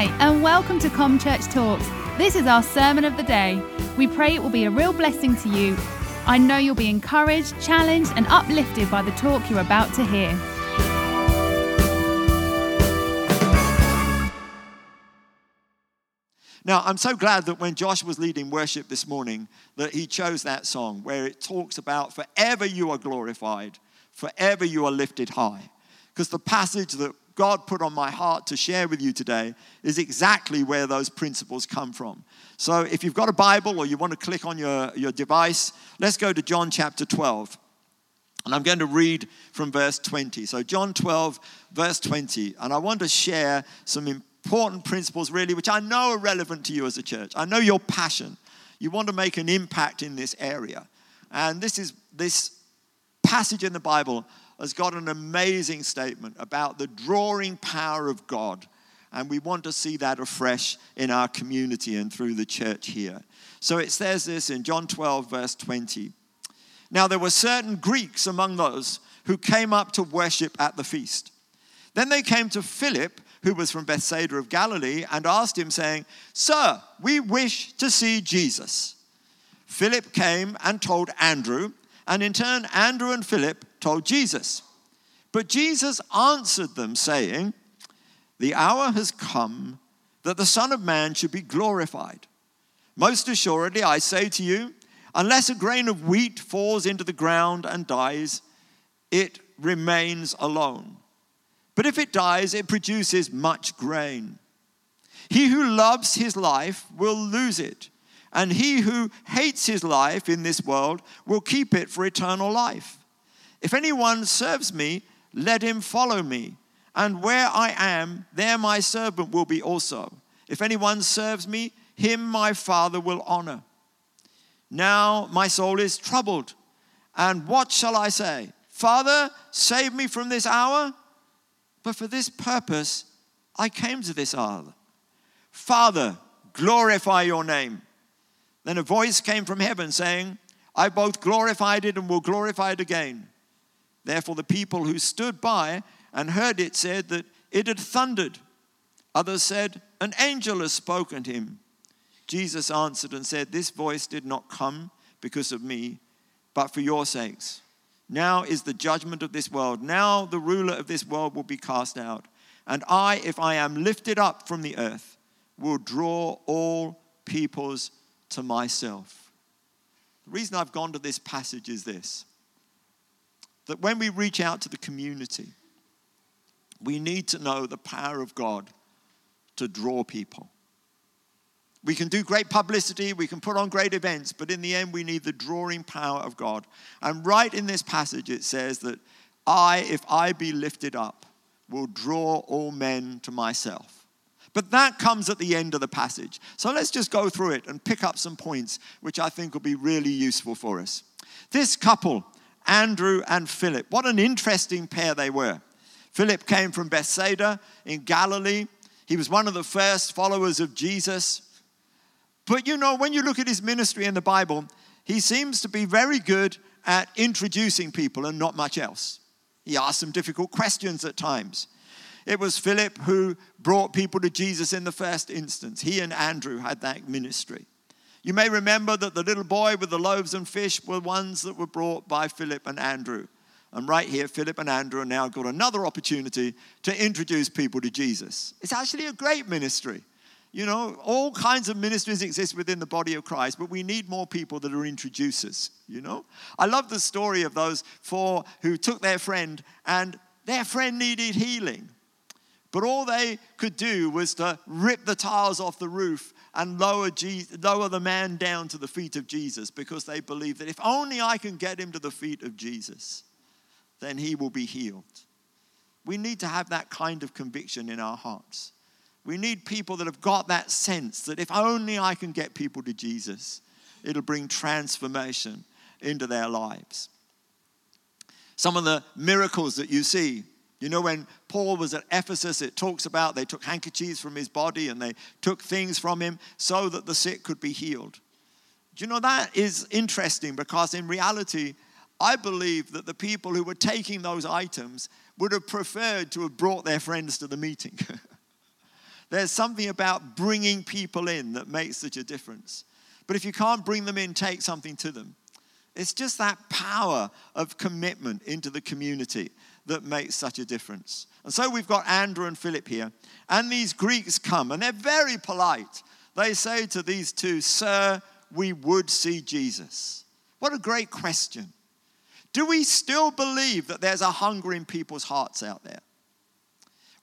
Hi, and welcome to Com Church Talks. This is our sermon of the day. We pray it will be a real blessing to you. I know you'll be encouraged, challenged, and uplifted by the talk you're about to hear. Now, I'm so glad that when Josh was leading worship this morning, that he chose that song where it talks about forever you are glorified, forever you are lifted high. Because the passage that God put on my heart to share with you today is exactly where those principles come from. So if you've got a Bible or you want to click on your, your device, let's go to John chapter 12. And I'm going to read from verse 20. So, John 12, verse 20. And I want to share some important principles, really, which I know are relevant to you as a church. I know your passion. You want to make an impact in this area. And this is this passage in the Bible has got an amazing statement about the drawing power of God. And we want to see that afresh in our community and through the church here. So it says this in John 12, verse 20. Now there were certain Greeks among those who came up to worship at the feast. Then they came to Philip who was from Bethsaida of Galilee, and asked him, saying, Sir, we wish to see Jesus. Philip came and told Andrew, and in turn, Andrew and Philip told Jesus. But Jesus answered them, saying, The hour has come that the Son of Man should be glorified. Most assuredly, I say to you, unless a grain of wheat falls into the ground and dies, it remains alone. But if it dies, it produces much grain. He who loves his life will lose it, and he who hates his life in this world will keep it for eternal life. If anyone serves me, let him follow me, and where I am, there my servant will be also. If anyone serves me, him my Father will honor. Now my soul is troubled, and what shall I say? Father, save me from this hour? But for this purpose, I came to this hour. Father, glorify your name. Then a voice came from heaven saying, I both glorified it and will glorify it again. Therefore, the people who stood by and heard it said that it had thundered. Others said, An angel has spoken to him. Jesus answered and said, This voice did not come because of me, but for your sakes. Now is the judgment of this world. Now the ruler of this world will be cast out. And I, if I am lifted up from the earth, will draw all peoples to myself. The reason I've gone to this passage is this that when we reach out to the community, we need to know the power of God to draw people. We can do great publicity, we can put on great events, but in the end, we need the drawing power of God. And right in this passage, it says that I, if I be lifted up, will draw all men to myself. But that comes at the end of the passage. So let's just go through it and pick up some points which I think will be really useful for us. This couple, Andrew and Philip, what an interesting pair they were. Philip came from Bethsaida in Galilee. He was one of the first followers of Jesus. But you know, when you look at his ministry in the Bible, he seems to be very good at introducing people and not much else. He asked some difficult questions at times. It was Philip who brought people to Jesus in the first instance. He and Andrew had that ministry. You may remember that the little boy with the loaves and fish were ones that were brought by Philip and Andrew. And right here, Philip and Andrew now got another opportunity to introduce people to Jesus. It's actually a great ministry. You know, all kinds of ministries exist within the body of Christ, but we need more people that are introducers, you know? I love the story of those four who took their friend and their friend needed healing. But all they could do was to rip the tiles off the roof and lower, Jesus, lower the man down to the feet of Jesus because they believe that if only I can get him to the feet of Jesus, then he will be healed. We need to have that kind of conviction in our hearts. We need people that have got that sense that if only I can get people to Jesus, it'll bring transformation into their lives. Some of the miracles that you see, you know, when Paul was at Ephesus, it talks about they took handkerchiefs from his body and they took things from him so that the sick could be healed. Do you know that is interesting because in reality, I believe that the people who were taking those items would have preferred to have brought their friends to the meeting. There's something about bringing people in that makes such a difference. But if you can't bring them in, take something to them. It's just that power of commitment into the community that makes such a difference. And so we've got Andrew and Philip here, and these Greeks come, and they're very polite. They say to these two, Sir, we would see Jesus. What a great question. Do we still believe that there's a hunger in people's hearts out there?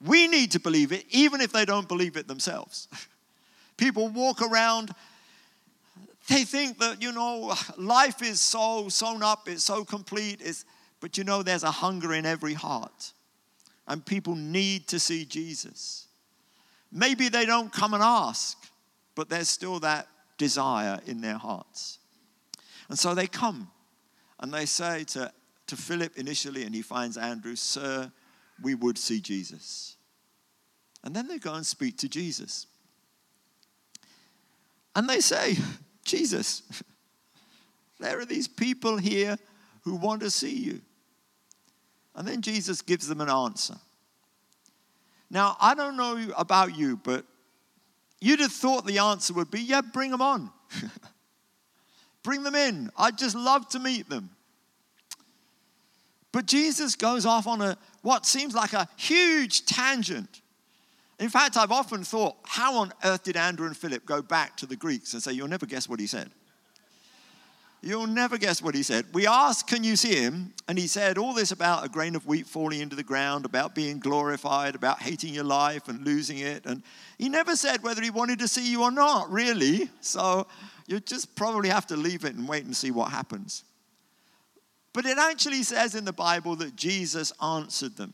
We need to believe it, even if they don't believe it themselves. People walk around, they think that, you know, life is so sewn up, it's so complete, it's, but you know, there's a hunger in every heart. And people need to see Jesus. Maybe they don't come and ask, but there's still that desire in their hearts. And so they come and they say to, to Philip initially, and he finds Andrew, Sir, we would see Jesus. And then they go and speak to Jesus. And they say, Jesus, there are these people here who want to see you. And then Jesus gives them an answer. Now, I don't know about you, but you'd have thought the answer would be, yeah, bring them on. bring them in. I'd just love to meet them. But Jesus goes off on a what seems like a huge tangent. In fact, I've often thought, how on earth did Andrew and Philip go back to the Greeks and say, You'll never guess what he said? You'll never guess what he said. We asked, Can you see him? And he said all this about a grain of wheat falling into the ground, about being glorified, about hating your life and losing it. And he never said whether he wanted to see you or not, really. So you just probably have to leave it and wait and see what happens. But it actually says in the Bible that Jesus answered them.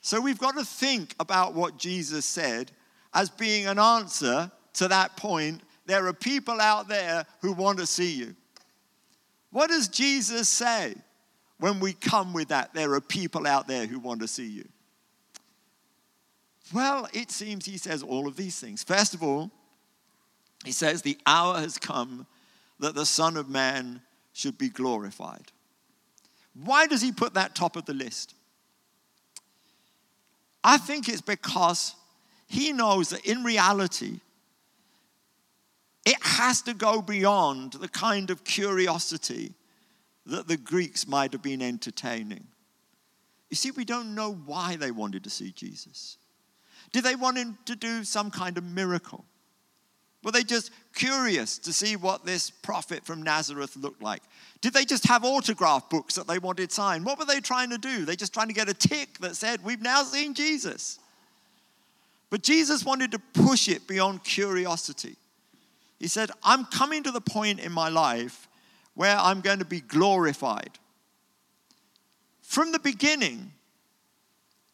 So we've got to think about what Jesus said as being an answer to that point. There are people out there who want to see you. What does Jesus say when we come with that? There are people out there who want to see you. Well, it seems he says all of these things. First of all, he says, The hour has come that the Son of Man should be glorified. Why does he put that top of the list? I think it's because he knows that in reality, it has to go beyond the kind of curiosity that the Greeks might have been entertaining. You see, we don't know why they wanted to see Jesus. Did they want him to do some kind of miracle? Were they just curious to see what this prophet from Nazareth looked like? Did they just have autograph books that they wanted signed? What were they trying to do? They just trying to get a tick that said, We've now seen Jesus. But Jesus wanted to push it beyond curiosity. He said, I'm coming to the point in my life where I'm going to be glorified. From the beginning,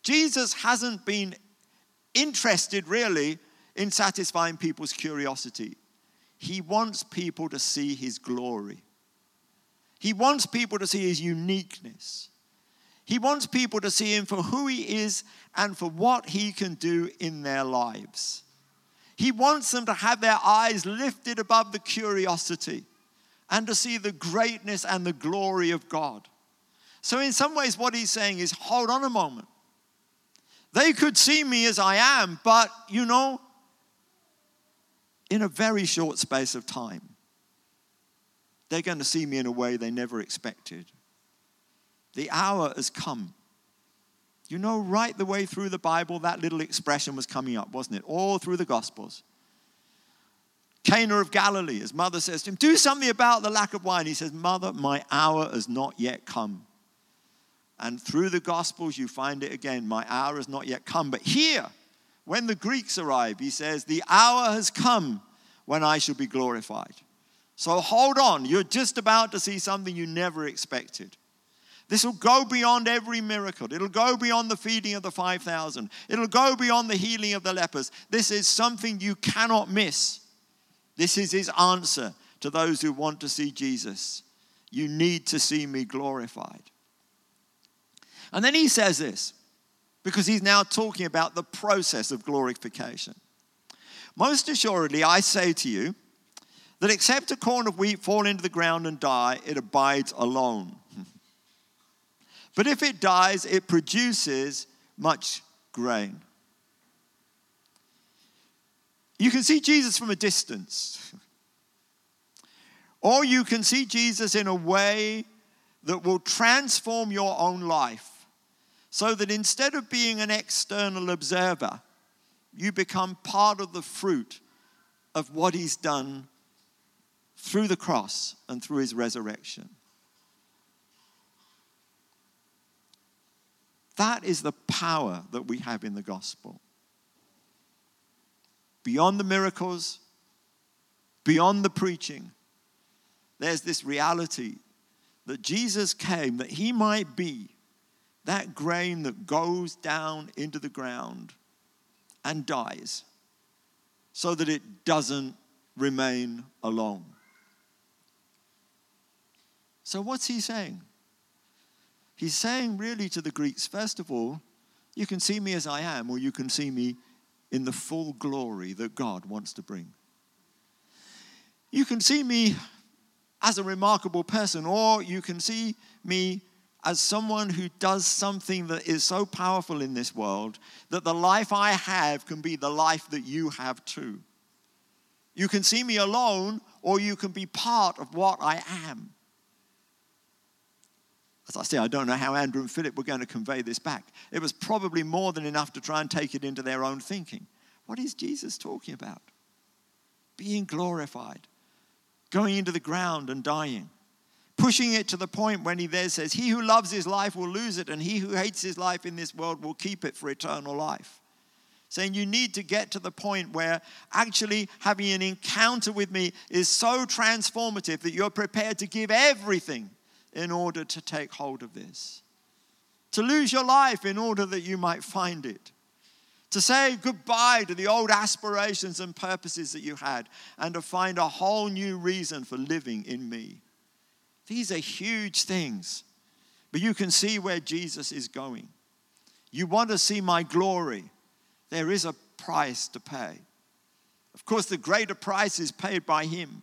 Jesus hasn't been interested really in satisfying people's curiosity. He wants people to see his glory. He wants people to see his uniqueness. He wants people to see him for who he is and for what he can do in their lives. He wants them to have their eyes lifted above the curiosity and to see the greatness and the glory of God. So, in some ways, what he's saying is hold on a moment. They could see me as I am, but you know, in a very short space of time, they're going to see me in a way they never expected. The hour has come. You know, right the way through the Bible, that little expression was coming up, wasn't it? All through the Gospels. Cana of Galilee, his mother says to him, Do something about the lack of wine. He says, Mother, my hour has not yet come. And through the Gospels, you find it again, My hour has not yet come. But here, when the Greeks arrive, he says, The hour has come when I shall be glorified. So hold on, you're just about to see something you never expected. This will go beyond every miracle. It'll go beyond the feeding of the 5,000. It'll go beyond the healing of the lepers. This is something you cannot miss. This is his answer to those who want to see Jesus. You need to see me glorified. And then he says this because he's now talking about the process of glorification. Most assuredly, I say to you that except a corn of wheat fall into the ground and die, it abides alone. But if it dies, it produces much grain. You can see Jesus from a distance. Or you can see Jesus in a way that will transform your own life so that instead of being an external observer, you become part of the fruit of what he's done through the cross and through his resurrection. That is the power that we have in the gospel. Beyond the miracles, beyond the preaching, there's this reality that Jesus came that he might be that grain that goes down into the ground and dies so that it doesn't remain alone. So, what's he saying? He's saying, really, to the Greeks, first of all, you can see me as I am, or you can see me in the full glory that God wants to bring. You can see me as a remarkable person, or you can see me as someone who does something that is so powerful in this world that the life I have can be the life that you have too. You can see me alone, or you can be part of what I am. As I say, I don't know how Andrew and Philip were going to convey this back. It was probably more than enough to try and take it into their own thinking. What is Jesus talking about? Being glorified, going into the ground and dying, pushing it to the point when he there says, He who loves his life will lose it, and he who hates his life in this world will keep it for eternal life. Saying you need to get to the point where actually having an encounter with me is so transformative that you're prepared to give everything in order to take hold of this. To lose your life in order that you might find it. To say goodbye to the old aspirations and purposes that you had and to find a whole new reason for living in me. These are huge things. But you can see where Jesus is going. You want to see my glory. There is a price to pay. Of course, the greater price is paid by Him.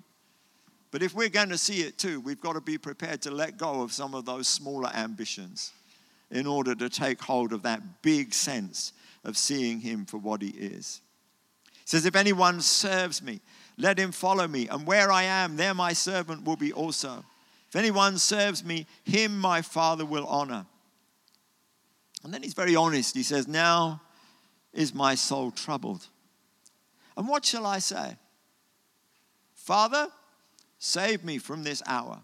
But if we're going to see it too, we've got to be prepared to let go of some of those smaller ambitions in order to take hold of that big sense of seeing him for what he is. He says, If anyone serves me, let him follow me, and where I am, there my servant will be also. If anyone serves me, him my Father will honor. And then he's very honest. He says, Now is my soul troubled. And what shall I say? Father, Save me from this hour.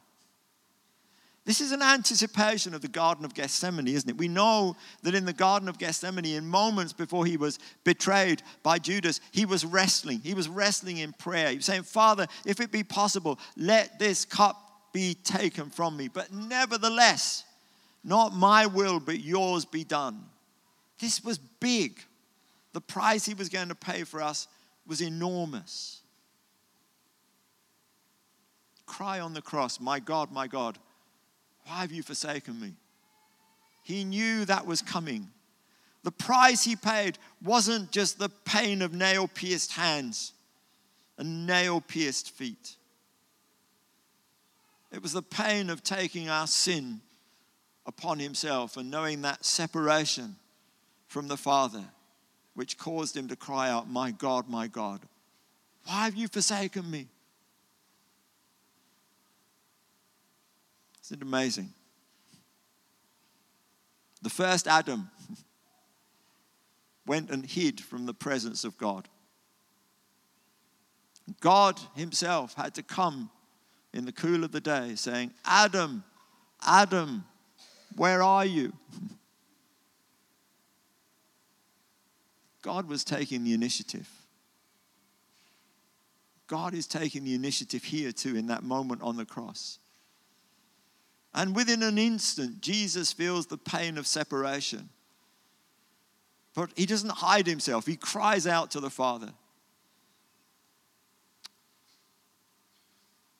This is an anticipation of the Garden of Gethsemane, isn't it? We know that in the Garden of Gethsemane, in moments before he was betrayed by Judas, he was wrestling. He was wrestling in prayer. He was saying, Father, if it be possible, let this cup be taken from me. But nevertheless, not my will, but yours be done. This was big. The price he was going to pay for us was enormous cry on the cross, My God, my God, why have you forsaken me? He knew that was coming. The price he paid wasn't just the pain of nail pierced hands and nail pierced feet. It was the pain of taking our sin upon himself and knowing that separation from the Father, which caused him to cry out, My God, my God, why have you forsaken me? Isn't it amazing? The first Adam went and hid from the presence of God. God Himself had to come in the cool of the day saying, Adam, Adam, where are you? God was taking the initiative. God is taking the initiative here too in that moment on the cross. And within an instant, Jesus feels the pain of separation. But he doesn't hide himself, he cries out to the Father.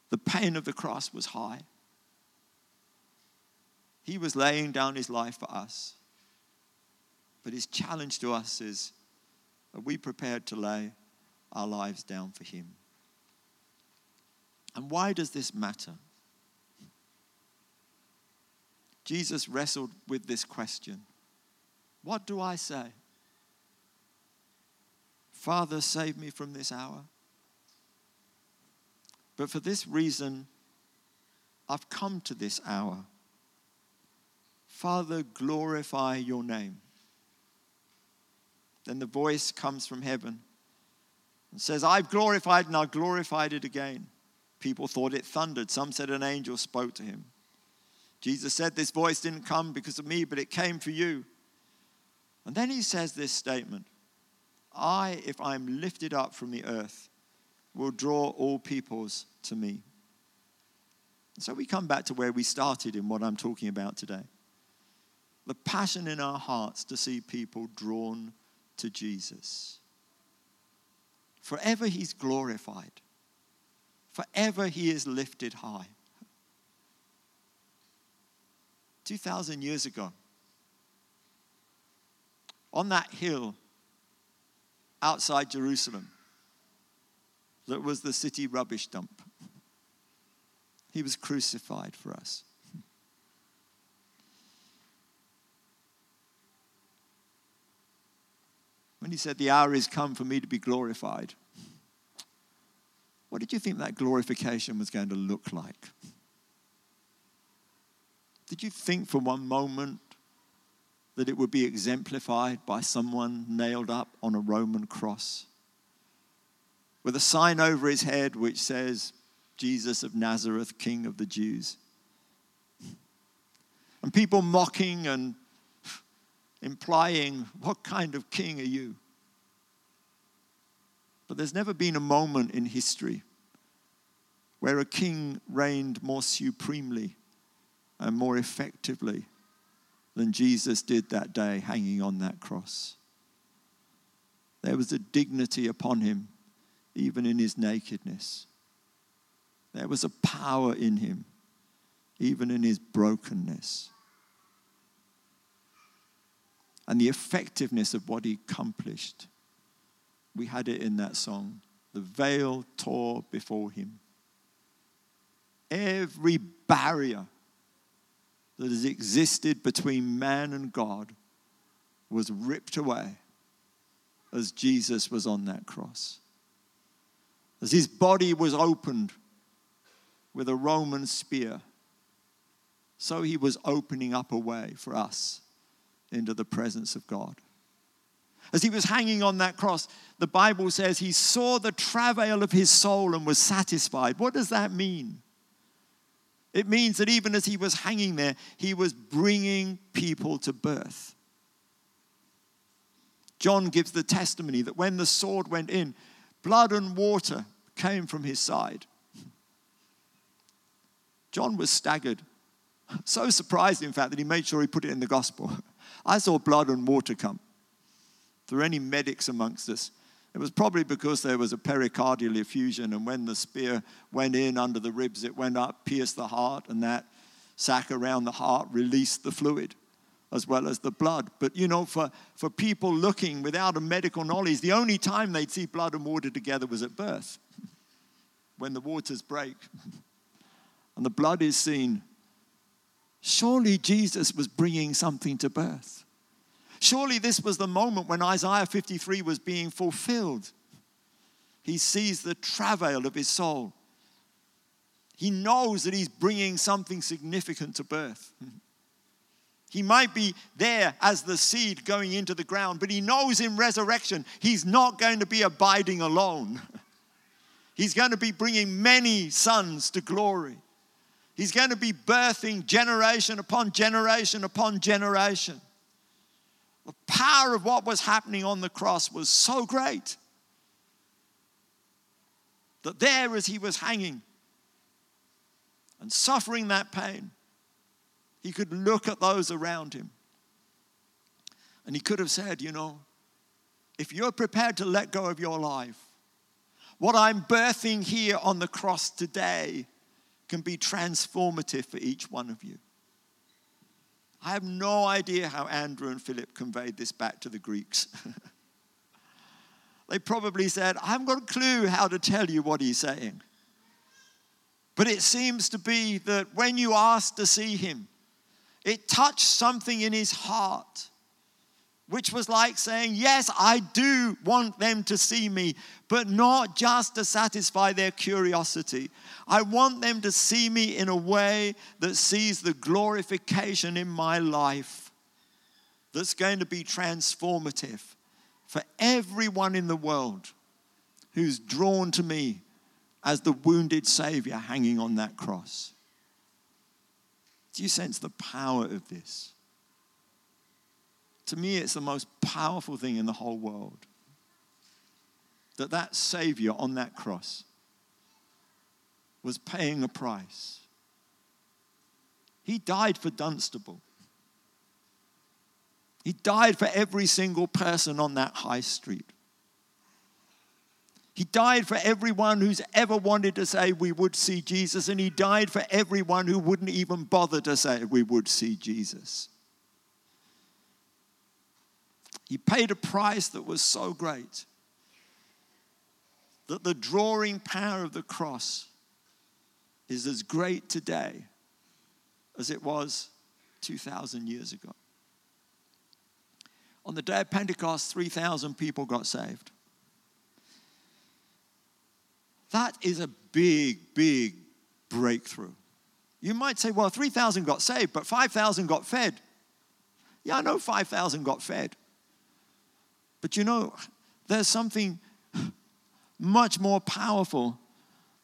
The pain of the cross was high. He was laying down his life for us. But his challenge to us is are we prepared to lay our lives down for him? And why does this matter? Jesus wrestled with this question What do I say? Father, save me from this hour. But for this reason, I've come to this hour. Father, glorify your name. Then the voice comes from heaven and says, I've glorified and I've glorified it again. People thought it thundered. Some said an angel spoke to him. Jesus said, This voice didn't come because of me, but it came for you. And then he says this statement I, if I'm lifted up from the earth, will draw all peoples to me. So we come back to where we started in what I'm talking about today. The passion in our hearts to see people drawn to Jesus. Forever he's glorified. Forever he is lifted high. 2,000 years ago, on that hill outside Jerusalem, that was the city rubbish dump. He was crucified for us. When he said, The hour is come for me to be glorified, what did you think that glorification was going to look like? Did you think for one moment that it would be exemplified by someone nailed up on a Roman cross? With a sign over his head which says, Jesus of Nazareth, King of the Jews. And people mocking and implying, What kind of king are you? But there's never been a moment in history where a king reigned more supremely and more effectively than Jesus did that day hanging on that cross. There was a dignity upon him, even in his nakedness. There was a power in him, even in his brokenness. And the effectiveness of what he accomplished. We had it in that song. The veil tore before him. Every barrier that has existed between man and God was ripped away as Jesus was on that cross. As his body was opened with a Roman spear. So he was opening up a way for us into the presence of God. As he was hanging on that cross, the Bible says he saw the travail of his soul and was satisfied. What does that mean? It means that even as he was hanging there, he was bringing people to birth. John gives the testimony that when the sword went in, blood and water came from his side. John was staggered. So surprised, in fact, that he made sure he put it in the gospel. I saw blood and water come. If there are any medics amongst us, it was probably because there was a pericardial effusion, and when the spear went in under the ribs, it went up, pierced the heart, and that sac around the heart released the fluid as well as the blood. But you know, for, for people looking without a medical knowledge, the only time they'd see blood and water together was at birth, when the waters break and the blood is seen, surely Jesus was bringing something to birth. Surely this was the moment when Isaiah 53 was being fulfilled. He sees the travail of his soul. He knows that he's bringing something significant to birth. He might be there as the seed going into the ground, but he knows in resurrection he's not going to be abiding alone. He's going to be bringing many sons to glory. He's going to be birthing generation upon generation upon generation. The power of what was happening on the cross was so great that there, as he was hanging and suffering that pain, he could look at those around him and he could have said, You know, if you're prepared to let go of your life, what I'm birthing here on the cross today can be transformative for each one of you. I have no idea how Andrew and Philip conveyed this back to the Greeks. they probably said, I haven't got a clue how to tell you what he's saying. But it seems to be that when you asked to see him, it touched something in his heart which was like saying, Yes, I do want them to see me, but not just to satisfy their curiosity. I want them to see me in a way that sees the glorification in my life that's going to be transformative for everyone in the world who's drawn to me as the wounded Savior hanging on that cross. Do you sense the power of this? To me, it's the most powerful thing in the whole world. That that Savior on that cross was paying a price. He died for Dunstable. He died for every single person on that high street. He died for everyone who's ever wanted to say we would see Jesus, and He died for everyone who wouldn't even bother to say we would see Jesus. He paid a price that was so great that the drawing power of the cross is as great today as it was 2,000 years ago. On the day of Pentecost, 3,000 people got saved. That is a big, big breakthrough. You might say, well, 3,000 got saved, but 5,000 got fed. Yeah, I know 5,000 got fed. But you know, there's something much more powerful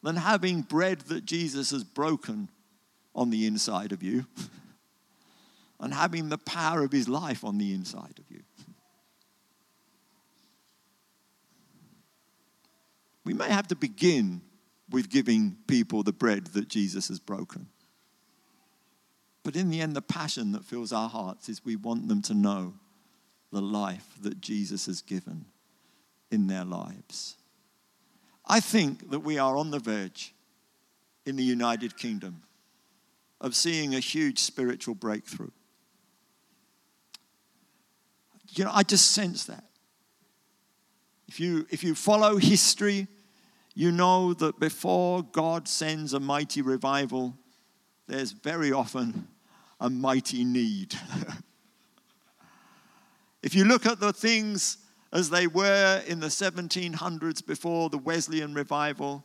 than having bread that Jesus has broken on the inside of you and having the power of his life on the inside of you. We may have to begin with giving people the bread that Jesus has broken. But in the end, the passion that fills our hearts is we want them to know the life that Jesus has given in their lives. I think that we are on the verge in the United Kingdom of seeing a huge spiritual breakthrough. You know, I just sense that. If you, if you follow history, you know that before God sends a mighty revival, there's very often a mighty need. if you look at the things as they were in the 1700s before the Wesleyan revival,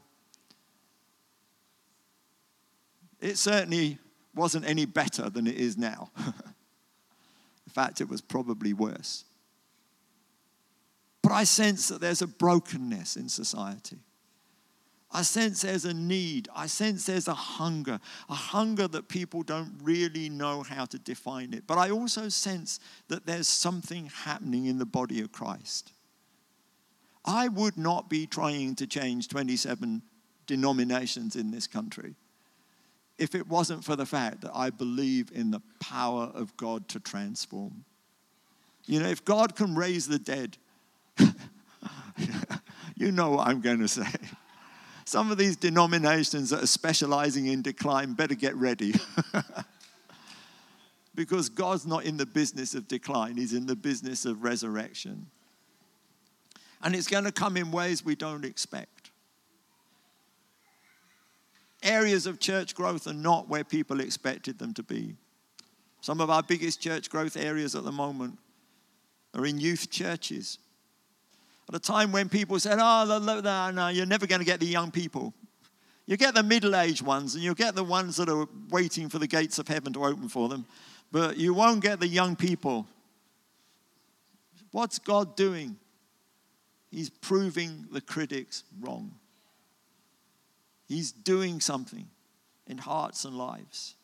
it certainly wasn't any better than it is now. in fact, it was probably worse. But I sense that there's a brokenness in society. I sense there's a need. I sense there's a hunger, a hunger that people don't really know how to define it. But I also sense that there's something happening in the body of Christ. I would not be trying to change 27 denominations in this country if it wasn't for the fact that I believe in the power of God to transform. You know, if God can raise the dead, you know what I'm going to say. Some of these denominations that are specializing in decline better get ready. because God's not in the business of decline, He's in the business of resurrection. And it's going to come in ways we don't expect. Areas of church growth are not where people expected them to be. Some of our biggest church growth areas at the moment are in youth churches at a time when people said, oh, no, no, no you're never going to get the young people. You get the middle aged ones, and you'll get the ones that are waiting for the gates of heaven to open for them, but you won't get the young people. What's God doing? He's proving the critics wrong. He's doing something in hearts and lives.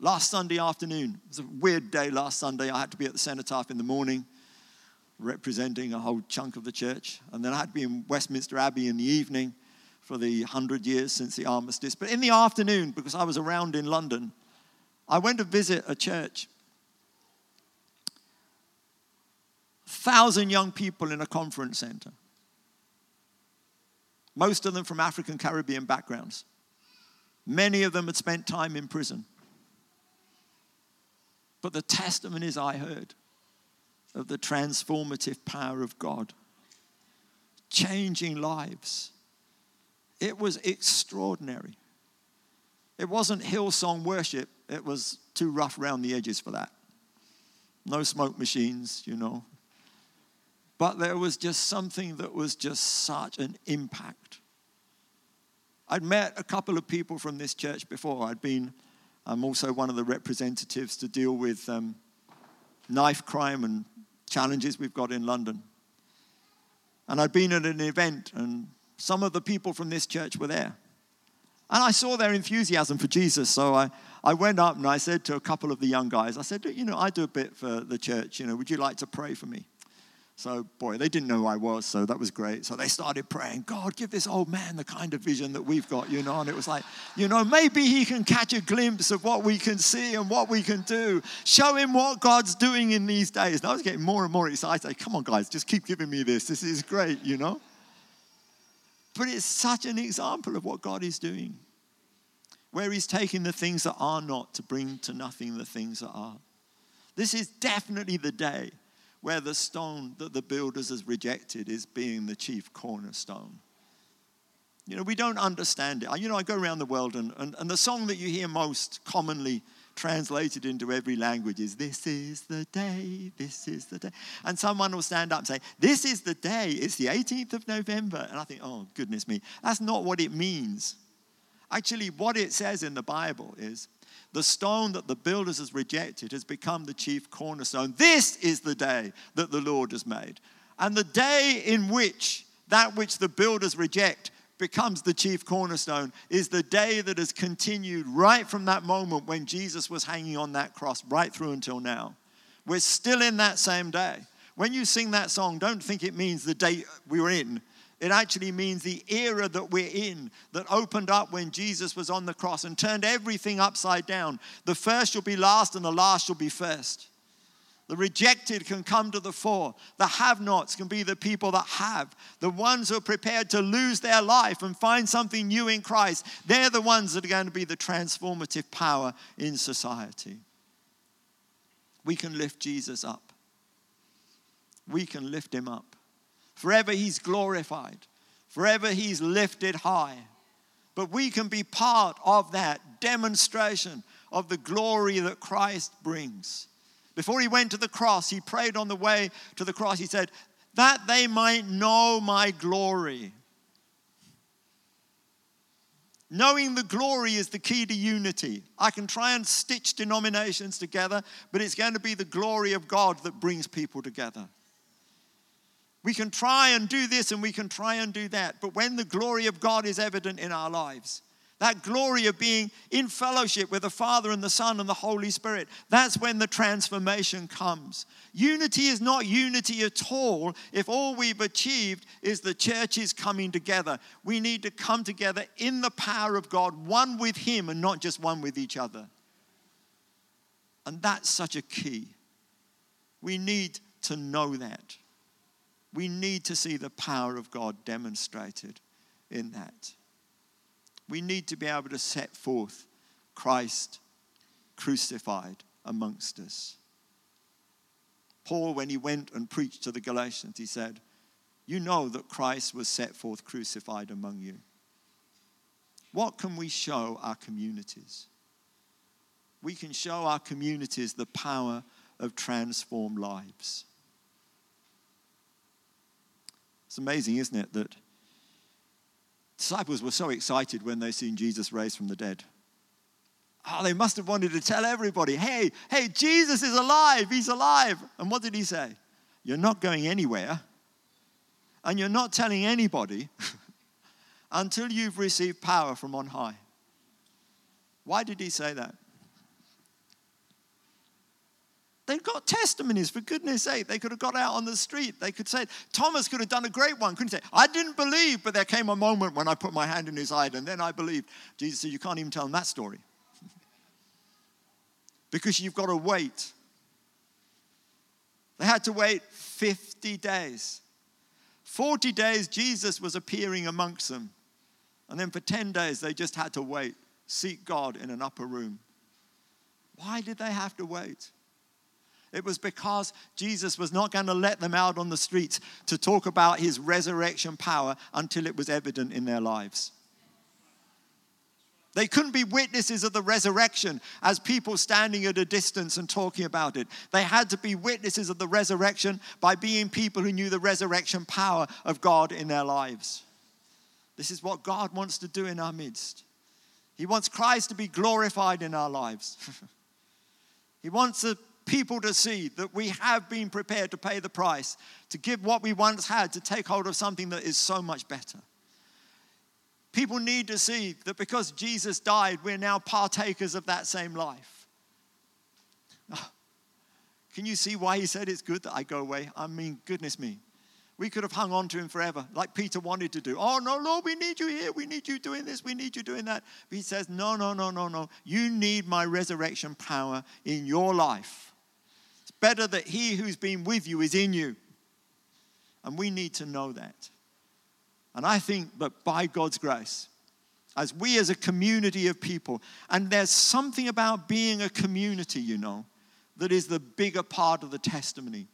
Last Sunday afternoon, it was a weird day last Sunday. I had to be at the cenotaph in the morning representing a whole chunk of the church. And then I had to be in Westminster Abbey in the evening for the 100 years since the armistice. But in the afternoon, because I was around in London, I went to visit a church. Thousand young people in a conference center. Most of them from African Caribbean backgrounds. Many of them had spent time in prison. But the testimonies I heard of the transformative power of God, changing lives. It was extraordinary. It wasn't Hillsong worship, it was too rough around the edges for that. no smoke machines, you know. But there was just something that was just such an impact. I'd met a couple of people from this church before. I'd been, I'm also one of the representatives to deal with um, knife crime and challenges we've got in London. And I'd been at an event, and some of the people from this church were there. And I saw their enthusiasm for Jesus. So I, I went up and I said to a couple of the young guys, I said, You know, I do a bit for the church. You know, would you like to pray for me? So, boy, they didn't know who I was, so that was great. So they started praying, God, give this old man the kind of vision that we've got, you know. And it was like, you know, maybe he can catch a glimpse of what we can see and what we can do. Show him what God's doing in these days. And I was getting more and more excited. Come on, guys, just keep giving me this. This is great, you know. But it's such an example of what God is doing, where He's taking the things that are not to bring to nothing the things that are. This is definitely the day where the stone that the builders has rejected is being the chief cornerstone. You know, we don't understand it. You know, I go around the world and, and, and the song that you hear most commonly translated into every language is This is the day, this is the day. And someone will stand up and say, This is the day, it's the 18th of November. And I think, Oh, goodness me, that's not what it means. Actually, what it says in the Bible is the stone that the builders has rejected has become the chief cornerstone. This is the day that the Lord has made. And the day in which that which the builders reject becomes the chief cornerstone is the day that has continued right from that moment when Jesus was hanging on that cross, right through until now. We're still in that same day. When you sing that song, don't think it means the day we were in. It actually means the era that we're in that opened up when Jesus was on the cross and turned everything upside down. The first shall be last and the last shall be first. The rejected can come to the fore. The have nots can be the people that have. The ones who are prepared to lose their life and find something new in Christ, they're the ones that are going to be the transformative power in society. We can lift Jesus up. We can lift him up. Forever he's glorified, forever he's lifted high. But we can be part of that demonstration of the glory that Christ brings. Before he went to the cross, he prayed on the way to the cross. He said, That they might know my glory. Knowing the glory is the key to unity. I can try and stitch denominations together, but it's going to be the glory of God that brings people together. We can try and do this and we can try and do that, but when the glory of God is evident in our lives, that glory of being in fellowship with the Father and the Son and the Holy Spirit. That's when the transformation comes. Unity is not unity at all if all we've achieved is the church is coming together. We need to come together in the power of God, one with Him and not just one with each other. And that's such a key. We need to know that. We need to see the power of God demonstrated in that we need to be able to set forth Christ crucified amongst us. Paul, when he went and preached to the Galatians, he said, You know that Christ was set forth crucified among you. What can we show our communities? We can show our communities the power of transformed lives. It's amazing, isn't it, that disciples were so excited when they seen Jesus raised from the dead. Oh, they must have wanted to tell everybody, hey, hey, Jesus is alive, he's alive. And what did he say? You're not going anywhere, and you're not telling anybody until you've received power from on high. Why did he say that? They've got testimonies, for goodness sake. They could have got out on the street. They could say, Thomas could have done a great one, couldn't he? I didn't believe, but there came a moment when I put my hand in his eye and then I believed. Jesus said, You can't even tell them that story. because you've got to wait. They had to wait 50 days. 40 days, Jesus was appearing amongst them. And then for 10 days, they just had to wait, seek God in an upper room. Why did they have to wait? It was because Jesus was not going to let them out on the streets to talk about his resurrection power until it was evident in their lives. They couldn't be witnesses of the resurrection as people standing at a distance and talking about it. They had to be witnesses of the resurrection by being people who knew the resurrection power of God in their lives. This is what God wants to do in our midst. He wants Christ to be glorified in our lives. he wants the people to see that we have been prepared to pay the price, to give what we once had, to take hold of something that is so much better. People need to see that because Jesus died, we're now partakers of that same life. Oh, can you see why he said it's good that I go away? I mean, goodness me. We could have hung on to him forever, like Peter wanted to do. Oh, no, Lord, we need you here. We need you doing this. We need you doing that. But he says, No, no, no, no, no. You need my resurrection power in your life. Better that he who's been with you is in you. And we need to know that. And I think that by God's grace, as we as a community of people, and there's something about being a community, you know, that is the bigger part of the testimony.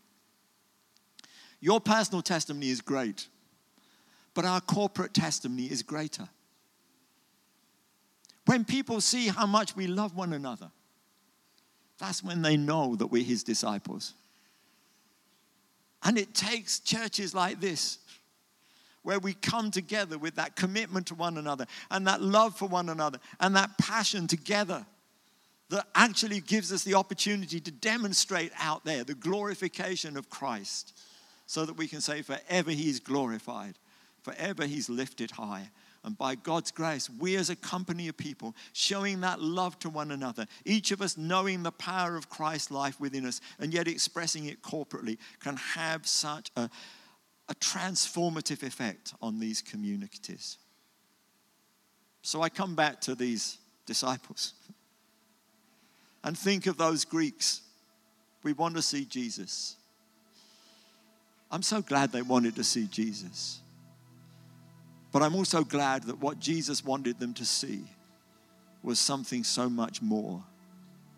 Your personal testimony is great, but our corporate testimony is greater. When people see how much we love one another, that's when they know that we're his disciples. And it takes churches like this where we come together with that commitment to one another and that love for one another and that passion together that actually gives us the opportunity to demonstrate out there the glorification of Christ so that we can say, forever He's glorified, forever He's lifted high. And by God's grace, we as a company of people showing that love to one another, each of us knowing the power of Christ's life within us and yet expressing it corporately, can have such a, a transformative effect on these communities. So I come back to these disciples and think of those Greeks. We want to see Jesus. I'm so glad they wanted to see Jesus. But I'm also glad that what Jesus wanted them to see was something so much more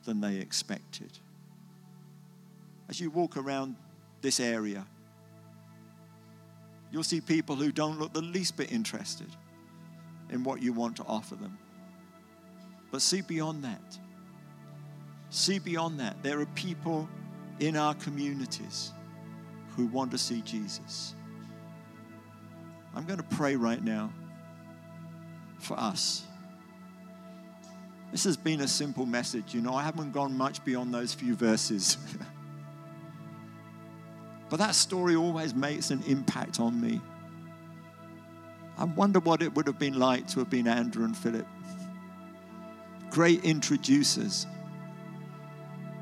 than they expected. As you walk around this area, You'll see people who don't look the least bit interested in what you want to offer them. But see beyond that. See beyond that. There are people in our communities who want to see Jesus. I'm going to pray right now for us. This has been a simple message. You know, I haven't gone much beyond those few verses. But that story always makes an impact on me. I wonder what it would have been like to have been Andrew and Philip. Great introducers,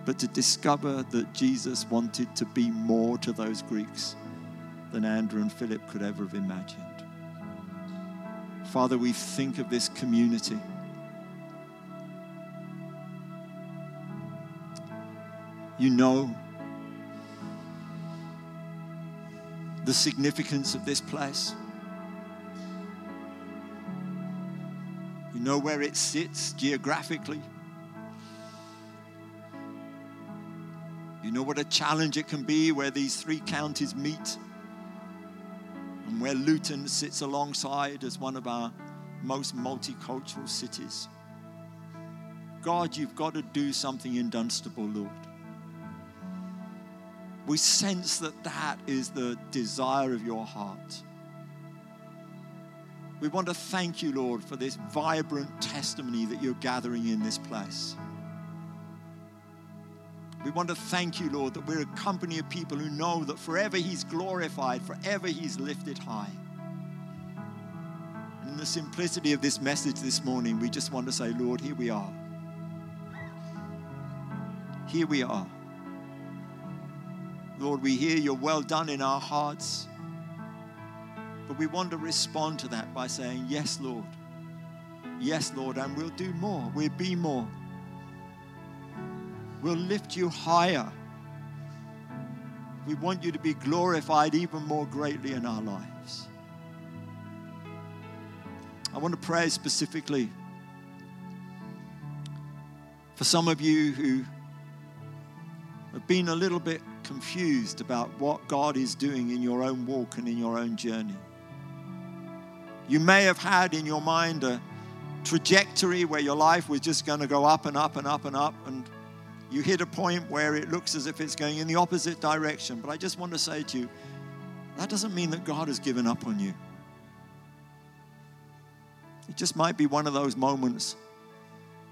but to discover that Jesus wanted to be more to those Greeks than Andrew and Philip could ever have imagined. Father, we think of this community. You know the significance of this place. You know where it sits geographically. You know what a challenge it can be where these three counties meet and where Luton sits alongside as one of our most multicultural cities. God, you've got to do something in Dunstable, Lord we sense that that is the desire of your heart. We want to thank you, Lord, for this vibrant testimony that you're gathering in this place. We want to thank you, Lord, that we're a company of people who know that forever He's glorified, forever He's lifted high. And in the simplicity of this message this morning, we just want to say, Lord, here we are. Here we are. Lord, we hear your well done in our hearts. But we want to respond to that by saying, Yes, Lord. Yes, Lord, and we'll do more. We'll be more. We'll lift you higher. We want you to be glorified even more greatly in our lives. I want to pray specifically for some of you who have been a little bit confused about what God is doing in your own walk and in your own journey. You may have had in your mind a trajectory where your life was just going to go up and up and up and up, and you hit a point where it looks as if it's going in the opposite direction. But I just want to say to you, that doesn't mean that God has given up on you. It just might be one of those moments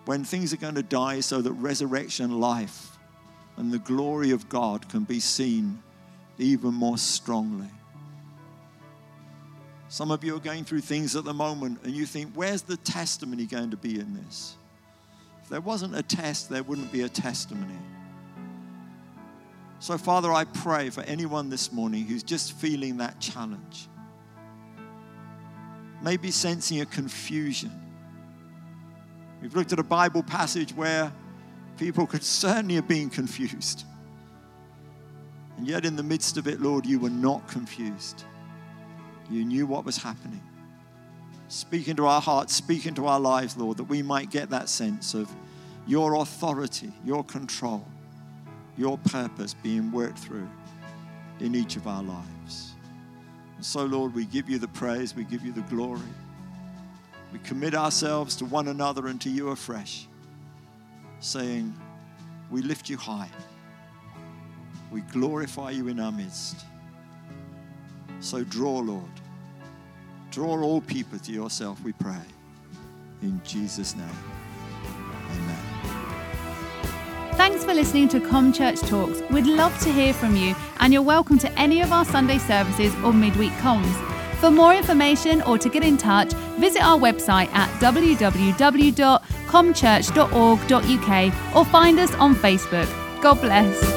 when things are going to die so that resurrection life and the glory of God can be seen even more strongly. Some of you are going through things at the moment and you think, where's the testimony going to be in this? If there wasn't a test, there wouldn't be a testimony. So, Father, I pray for anyone this morning who's just feeling that challenge, maybe sensing a confusion. We've looked at a Bible passage where people could certainly have been confused. And yet, in the midst of it, Lord, you were not confused. You knew what was happening. Speak into our hearts, speak into our lives, Lord, that we might get that sense of your authority, your control, your purpose being worked through in each of our lives. And so, Lord, we give you the praise, we give you the glory. We commit ourselves to one another and to you afresh, saying, We lift you high. We glorify you in our midst. So draw, Lord. Draw all people to yourself, we pray. In Jesus' name. Amen. Thanks for listening to Com Church Talks. We'd love to hear from you, and you're welcome to any of our Sunday services or midweek comms. For more information or to get in touch, visit our website at www.comchurch.org.uk or find us on Facebook. God bless.